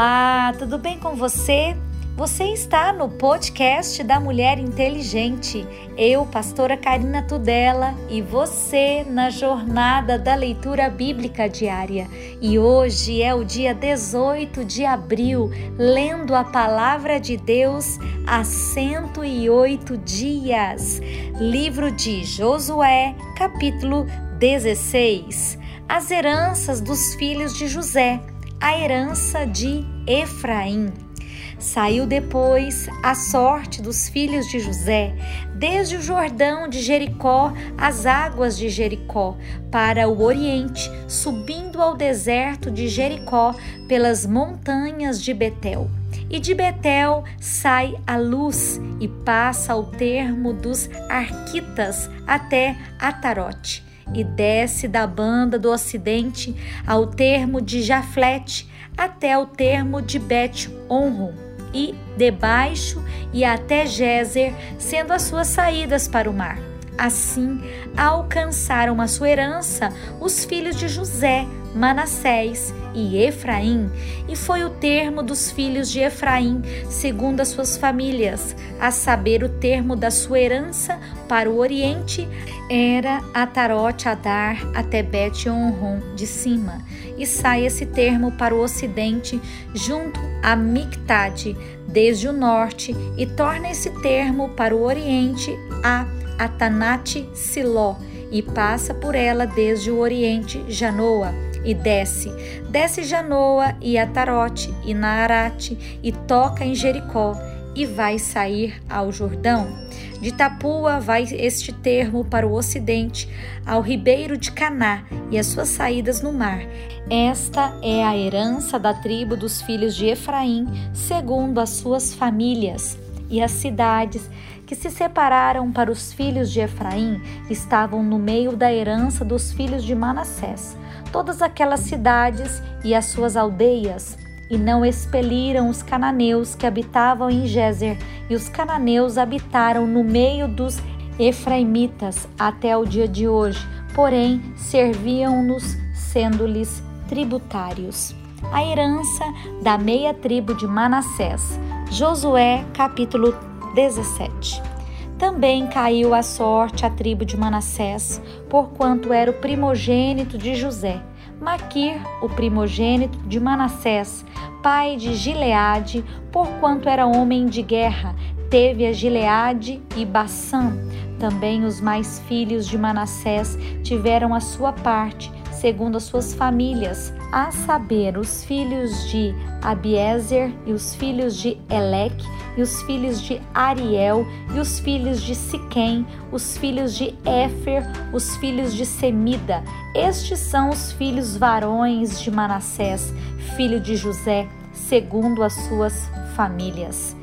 Olá, tudo bem com você? Você está no podcast da Mulher Inteligente. Eu, pastora Karina Tudela, e você na jornada da leitura bíblica diária. E hoje é o dia 18 de abril, lendo a palavra de Deus há 108 dias. Livro de Josué, capítulo 16. As heranças dos filhos de José a herança de Efraim. Saiu depois a sorte dos filhos de José, desde o Jordão de Jericó, as águas de Jericó, para o oriente, subindo ao deserto de Jericó pelas montanhas de Betel. E de Betel sai a luz e passa ao termo dos Arquitas até Atarote e desce da banda do ocidente ao termo de Jaflete até o termo de Bet-Onron e debaixo e até Gezer, sendo as suas saídas para o mar. Assim alcançaram a sua herança os filhos de José, Manassés e Efraim, e foi o termo dos filhos de Efraim, segundo as suas famílias, a saber, o termo da sua herança para o oriente era Atarote Adar até Bet Onron de cima, e sai esse termo para o ocidente, junto a Mictade, desde o norte, e torna esse termo para o oriente a Atanate Siló, e passa por ela desde o oriente Janoa e desce. Desce Janoa e Atarote e Naarate e toca em Jericó e vai sair ao Jordão. De Tapua vai este termo para o ocidente, ao ribeiro de Caná e as suas saídas no mar. Esta é a herança da tribo dos filhos de Efraim, segundo as suas famílias. E as cidades que se separaram para os filhos de Efraim estavam no meio da herança dos filhos de Manassés todas aquelas cidades e as suas aldeias, e não expeliram os cananeus que habitavam em Gezer, e os cananeus habitaram no meio dos efraimitas até o dia de hoje, porém serviam-nos sendo-lhes tributários. A herança da meia tribo de Manassés. Josué, capítulo 17. Também caiu a sorte a tribo de Manassés, porquanto era o primogênito de José. Maquir, o primogênito de Manassés, pai de Gileade, porquanto era homem de guerra, teve a Gileade e Bassã. Também os mais filhos de Manassés tiveram a sua parte, segundo as suas famílias, a saber, os filhos de Abiezer e os filhos de Eleque e os filhos de Ariel e os filhos de Siquém, os filhos de Éfer, os filhos de Semida. Estes são os filhos varões de Manassés, filho de José, segundo as suas famílias.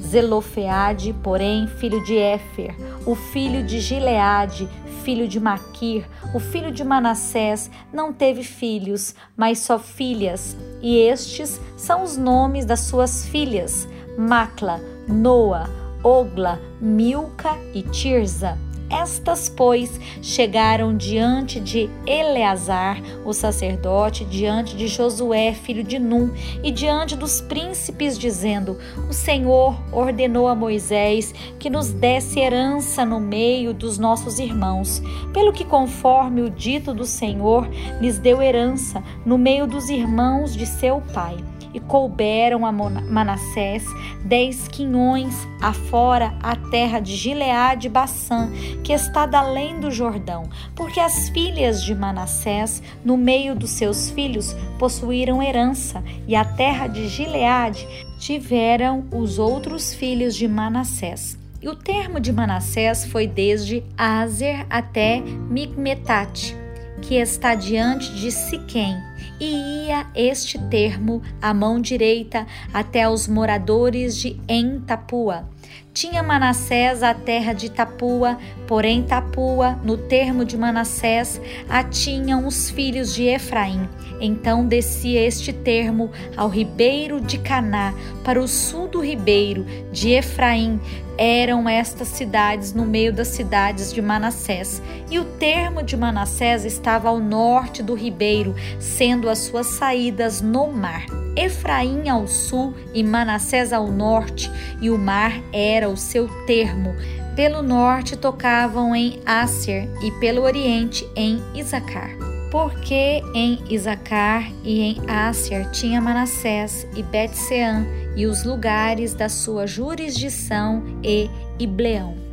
Zelofeade, porém, filho de Éfer, o filho de Gileade, filho de Maquir, o filho de Manassés, não teve filhos, mas só filhas, e estes são os nomes das suas filhas: Macla, Noa, Ogla, Milca e Tirza. Estas, pois, chegaram diante de Eleazar, o sacerdote, diante de Josué, filho de Num, e diante dos príncipes, dizendo: O Senhor ordenou a Moisés que nos desse herança no meio dos nossos irmãos, pelo que, conforme o dito do Senhor, lhes deu herança no meio dos irmãos de seu pai e couberam a Manassés dez quinhões afora a terra de Gileade e Bassã, que está além do Jordão, porque as filhas de Manassés, no meio dos seus filhos, possuíram herança, e a terra de Gileade tiveram os outros filhos de Manassés. E o termo de Manassés foi desde Azer até Micmetate, que está diante de Siquém, e ia este termo à mão direita até os moradores de Entapua. Tinha Manassés a terra de Tapua, porém Tapua, no termo de Manassés, a tinham os filhos de Efraim. Então descia este termo ao ribeiro de Caná, para o sul do ribeiro de Efraim, eram estas cidades no meio das cidades de Manassés, e o termo de Manassés estava ao norte do ribeiro, sendo as suas saídas no mar. Efraim ao sul e Manassés ao norte, e o mar era o seu termo. Pelo norte tocavam em Asser e pelo oriente em Isacar. Porque em Isacar e em Asser tinha Manassés e Betseã e os lugares da sua jurisdição e Ibleão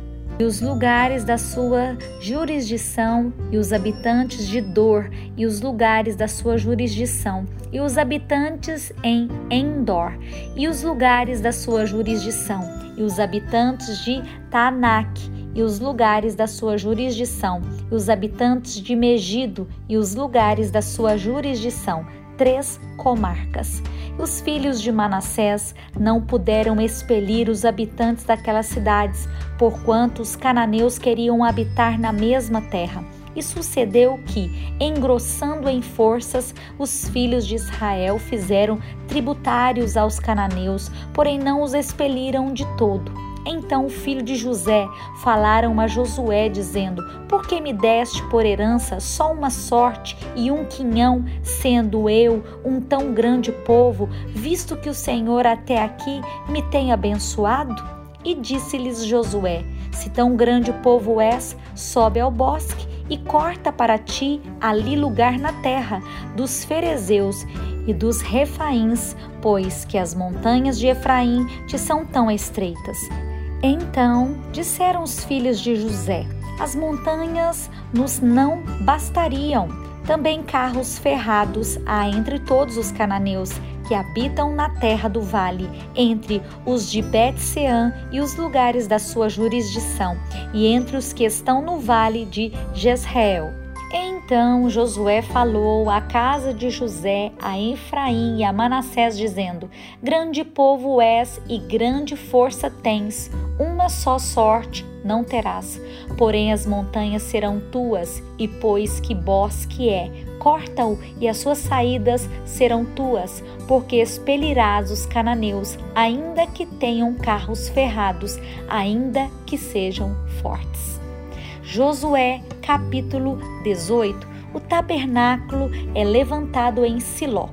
e os lugares da sua jurisdição, e os habitantes de Dor, e os lugares da sua jurisdição, e os habitantes em Endor, e os lugares da sua jurisdição, e os habitantes de Tanak, e os lugares da sua jurisdição, e os habitantes de Megido, e os lugares da sua jurisdição, três comarcas. Os filhos de Manassés não puderam expelir os habitantes daquelas cidades, porquanto os cananeus queriam habitar na mesma terra. E sucedeu que, engrossando em forças, os filhos de Israel fizeram tributários aos cananeus, porém não os expeliram de todo. Então o filho de José falaram a Josué, dizendo: Por que me deste por herança só uma sorte e um quinhão, sendo eu um tão grande povo, visto que o Senhor até aqui me tem abençoado? E disse-lhes Josué: Se tão grande povo és, sobe ao bosque e corta para ti ali lugar na terra dos ferezeus e dos refaíns, pois que as montanhas de Efraim te são tão estreitas. Então disseram os filhos de José: As montanhas nos não bastariam. Também carros ferrados há entre todos os cananeus que habitam na terra do vale, entre os de Bet-Sean e os lugares da sua jurisdição, e entre os que estão no vale de Jezreel. Então Josué falou à casa de José, a Efraim e a Manassés, dizendo: Grande povo és e grande força tens, uma só sorte não terás. Porém as montanhas serão tuas, e pois que bosque é, corta-o, e as suas saídas serão tuas, porque expelirás os cananeus, ainda que tenham carros ferrados, ainda que sejam fortes. Josué, capítulo 18. O tabernáculo é levantado em Siló.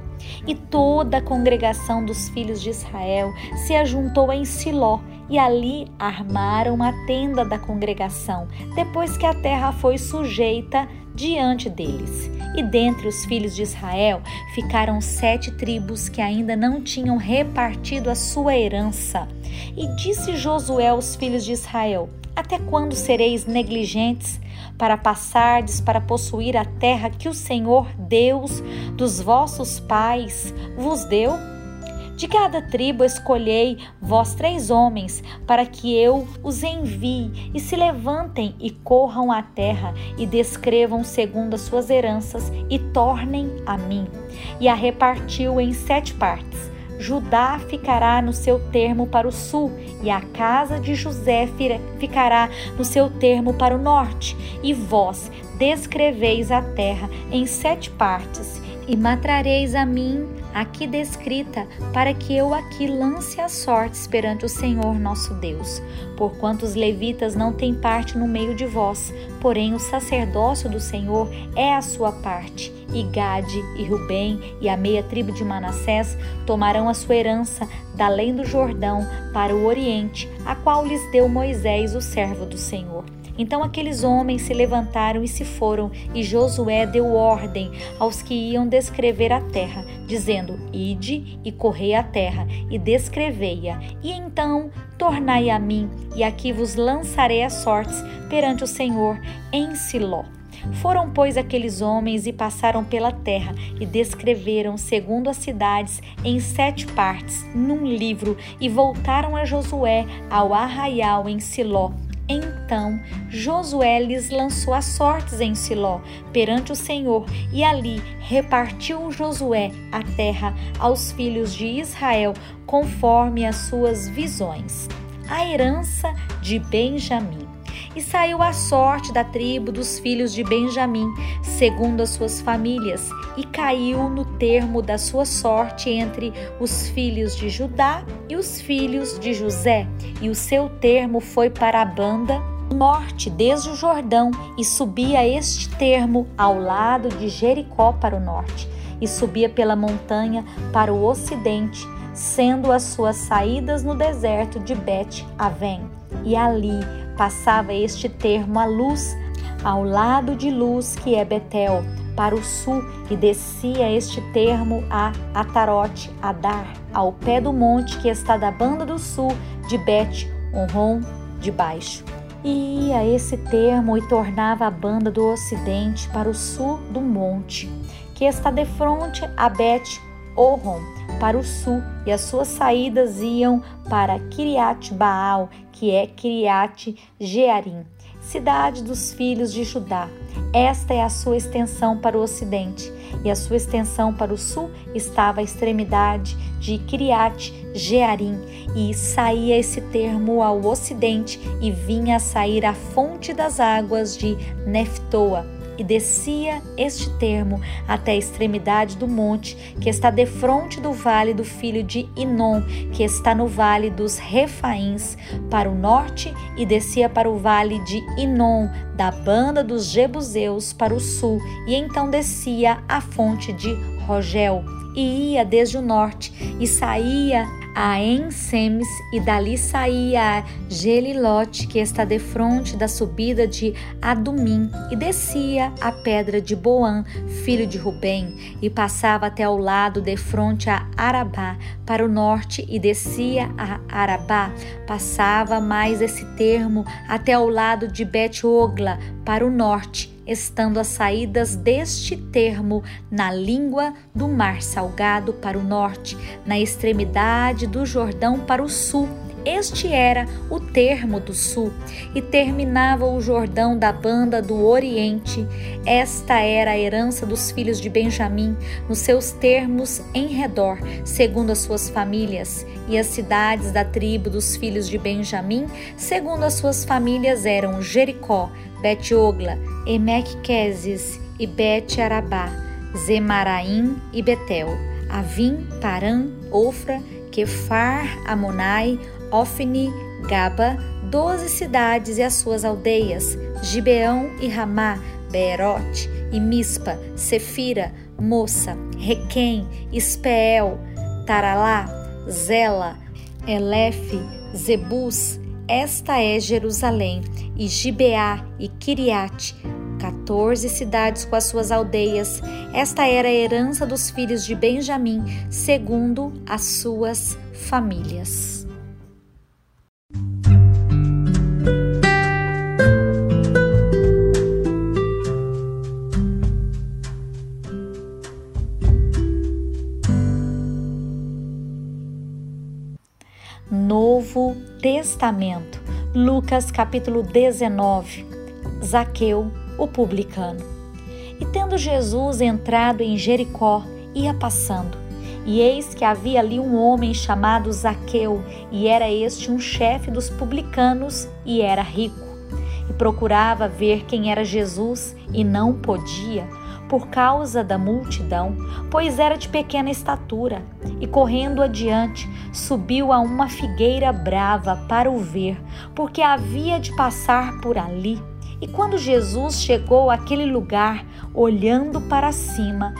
E toda a congregação dos filhos de Israel se ajuntou em Siló, e ali armaram a tenda da congregação, depois que a terra foi sujeita diante deles. E dentre os filhos de Israel ficaram sete tribos que ainda não tinham repartido a sua herança. E disse Josué aos filhos de Israel: até quando sereis negligentes para passardes para possuir a terra que o Senhor Deus dos vossos pais vos deu? De cada tribo escolhei vós três homens, para que eu os envie e se levantem e corram a terra e descrevam segundo as suas heranças e tornem a mim. E a repartiu em sete partes Judá ficará no seu termo para o sul, e a casa de José ficará no seu termo para o norte. E vós descreveis a terra em sete partes, e matrareis a mim aqui descrita, para que eu aqui lance as sortes perante o Senhor nosso Deus. Porquanto os levitas não têm parte no meio de vós, porém o sacerdócio do Senhor é a sua parte. E Gade e Rubem e a meia tribo de Manassés tomarão a sua herança da além do Jordão para o oriente, a qual lhes deu Moisés, o servo do Senhor. Então aqueles homens se levantaram e se foram, e Josué deu ordem aos que iam descrever a terra, dizendo: Ide e correi a terra, e descrevei-a, e então tornai a mim, e aqui vos lançarei as sortes perante o Senhor em Siló. Foram, pois, aqueles homens e passaram pela terra e descreveram, segundo as cidades, em sete partes, num livro, e voltaram a Josué ao arraial em Siló, então Josué lhes lançou as sortes em Siló perante o Senhor, e ali repartiu Josué a terra aos filhos de Israel conforme as suas visões. A herança de Benjamim. E saiu a sorte da tribo dos filhos de Benjamim, segundo as suas famílias, e caiu no termo da sua sorte entre os filhos de Judá e os filhos de José, e o seu termo foi para a banda norte, desde o Jordão, e subia este termo ao lado de Jericó para o norte e subia pela montanha para o ocidente, sendo as suas saídas no deserto de Bet-Aven. E ali passava este termo a luz, ao lado de luz que é Betel, para o sul, e descia este termo a Atarote, Adar, ao pé do monte que está da banda do sul de Bet-Honron de baixo. E ia esse termo e tornava a banda do ocidente para o sul do monte, que está de frente a Bet Orron, para o sul, e as suas saídas iam para Kiriat Baal, que é Kiriat Jearim, cidade dos filhos de Judá. Esta é a sua extensão para o ocidente, e a sua extensão para o sul estava à extremidade de Kiriat Jearim, e saía esse termo ao ocidente e vinha a sair a fonte das águas de Neftoa e descia este termo até a extremidade do monte que está defronte do vale do filho de Inom, que está no vale dos Refaíns, para o norte, e descia para o vale de Inom, da banda dos Jebuseus, para o sul, e então descia à fonte de Rogel, e ia desde o norte, e saía a Ensemes e dali saía a Gelilote, que está defronte da subida de Adumim, e descia a pedra de Boã, filho de Rubem, e passava até ao lado defronte a Arabá, para o norte, e descia a Arabá, passava mais esse termo até ao lado de Bet-Ogla, para o norte, estando as saídas deste termo na língua do Mar Salgado para o norte, na extremidade do Jordão para o sul. Este era o termo do sul e terminava o Jordão da banda do Oriente. Esta era a herança dos filhos de Benjamim, nos seus termos em redor, segundo as suas famílias. E as cidades da tribo dos filhos de Benjamim, segundo as suas famílias, eram Jericó, Bet-Ogla, Emek-Quesis e Bet-Arabá, Zemaraim e Betel, Avim, Paran, Ofra, Kefar, Amonai, Ofni, Gaba, doze cidades e as suas aldeias, Gibeão e Ramá, Beerote e Mispa, Sefira, Moça, Requém, Espeel, Taralá, Zela, Elefe, Zebus, esta é Jerusalém, e Gibeá e Kiriate, 14 cidades com as suas aldeias. Esta era a herança dos filhos de Benjamim, segundo as suas famílias. Novo Testamento, Lucas capítulo 19. Zaqueu, o publicano. E tendo Jesus entrado em Jericó, ia passando. E eis que havia ali um homem chamado Zaqueu, e era este um chefe dos publicanos, e era rico. E procurava ver quem era Jesus, e não podia, por causa da multidão, pois era de pequena estatura, e correndo adiante, subiu a uma figueira brava para o ver, porque havia de passar por ali. E quando Jesus chegou àquele lugar, olhando para cima,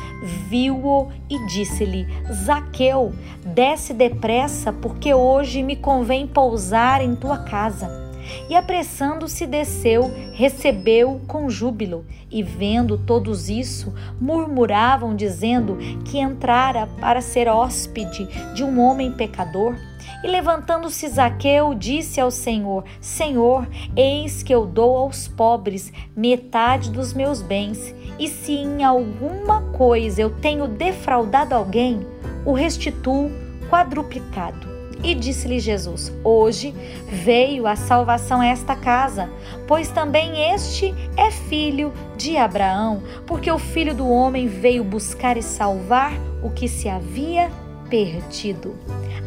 viu-o e disse-lhe: Zaqueu, desce depressa, porque hoje me convém pousar em tua casa. E apressando-se desceu, recebeu com júbilo, e vendo todos isso, murmuravam, dizendo que entrara para ser hóspede de um homem pecador. E levantando-se Zaqueu, disse ao Senhor: Senhor, eis que eu dou aos pobres metade dos meus bens, e se em alguma coisa eu tenho defraudado alguém, o restituo quadruplicado. E disse-lhe Jesus: Hoje veio a salvação a esta casa, pois também este é filho de Abraão, porque o filho do homem veio buscar e salvar o que se havia perdido.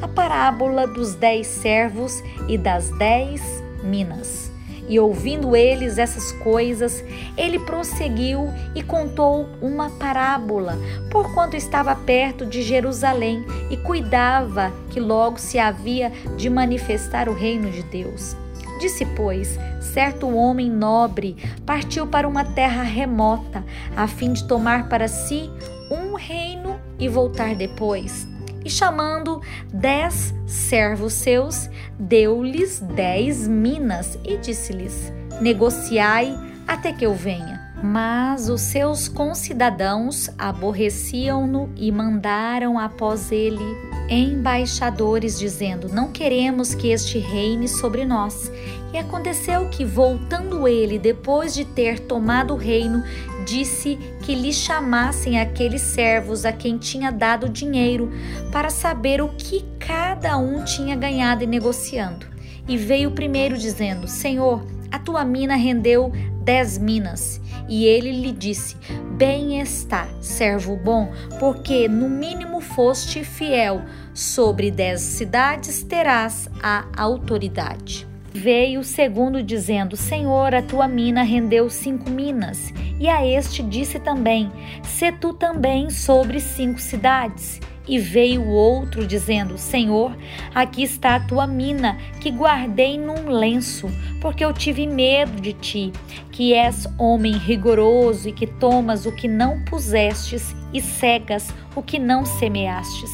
A parábola dos dez servos e das dez minas. E ouvindo eles essas coisas, ele prosseguiu e contou uma parábola, porquanto estava perto de Jerusalém e cuidava que logo se havia de manifestar o reino de Deus. Disse, pois, certo homem nobre partiu para uma terra remota, a fim de tomar para si um reino e voltar depois. E chamando dez servos seus, deu-lhes dez minas e disse-lhes: Negociai até que eu venha. Mas os seus concidadãos aborreciam-no e mandaram após ele embaixadores, dizendo: Não queremos que este reine sobre nós. E aconteceu que, voltando ele, depois de ter tomado o reino, disse que lhe chamassem aqueles servos a quem tinha dado dinheiro, para saber o que cada um tinha ganhado e negociando. E veio o primeiro, dizendo: Senhor, a tua mina rendeu dez minas. E ele lhe disse: Bem está, servo bom, porque no mínimo foste fiel, sobre dez cidades terás a autoridade. Veio o segundo dizendo: Senhor, a tua mina rendeu cinco minas. E a este disse também: Se tu também sobre cinco cidades. E veio o outro dizendo: Senhor, aqui está a tua mina, que guardei num lenço, porque eu tive medo de ti, que és homem rigoroso e que tomas o que não pusestes e cegas o que não semeastes.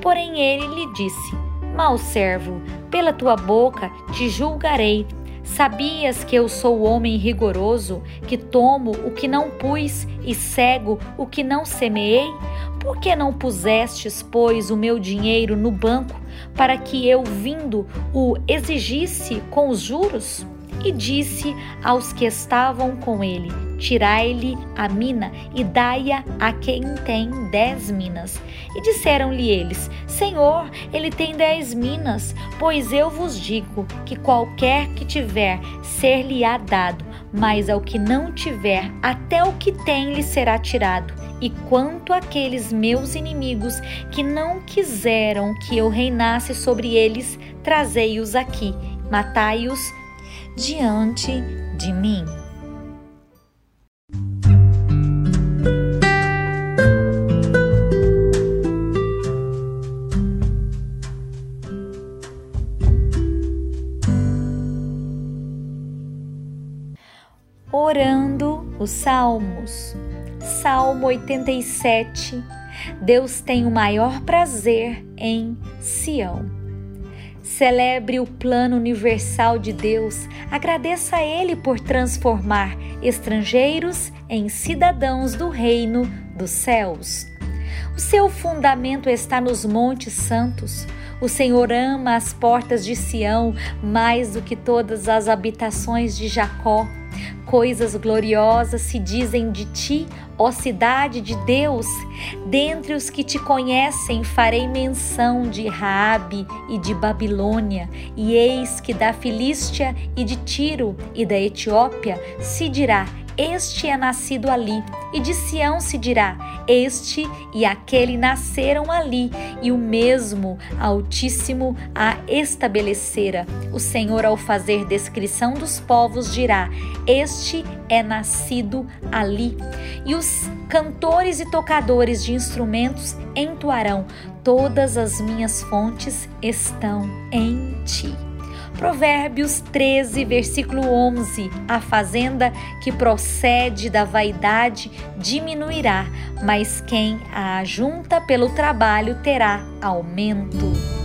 Porém ele lhe disse: Mal servo, pela tua boca te julgarei. Sabias que eu sou homem rigoroso, que tomo o que não pus e cego o que não semeei? Por que não pusestes, pois, o meu dinheiro no banco, para que eu, vindo, o exigisse com os juros? E disse aos que estavam com ele: Tirai-lhe a mina e dai-a a quem tem dez minas. E disseram-lhe eles: Senhor, ele tem dez minas. Pois eu vos digo que qualquer que tiver, ser-lhe-á dado, mas ao que não tiver, até o que tem lhe será tirado. E quanto àqueles meus inimigos que não quiseram que eu reinasse sobre eles, trazei-os aqui, matai-os diante de mim. Os Salmos. Salmo 87. Deus tem o maior prazer em Sião. Celebre o plano universal de Deus, agradeça a Ele por transformar estrangeiros em cidadãos do reino dos céus. O seu fundamento está nos montes santos. O Senhor ama as portas de Sião mais do que todas as habitações de Jacó. Coisas gloriosas se dizem de ti, ó cidade de Deus. Dentre os que te conhecem, farei menção de Raabe e de Babilônia, e eis que da Filístia e de Tiro e da Etiópia se dirá: este é nascido ali. E de Sião se dirá: Este e aquele nasceram ali, e o mesmo Altíssimo a estabelecera. O Senhor, ao fazer descrição dos povos, dirá: Este é nascido ali. E os cantores e tocadores de instrumentos entoarão: Todas as minhas fontes estão em ti. Provérbios 13, versículo 11: A fazenda que procede da vaidade diminuirá, mas quem a ajunta pelo trabalho terá aumento.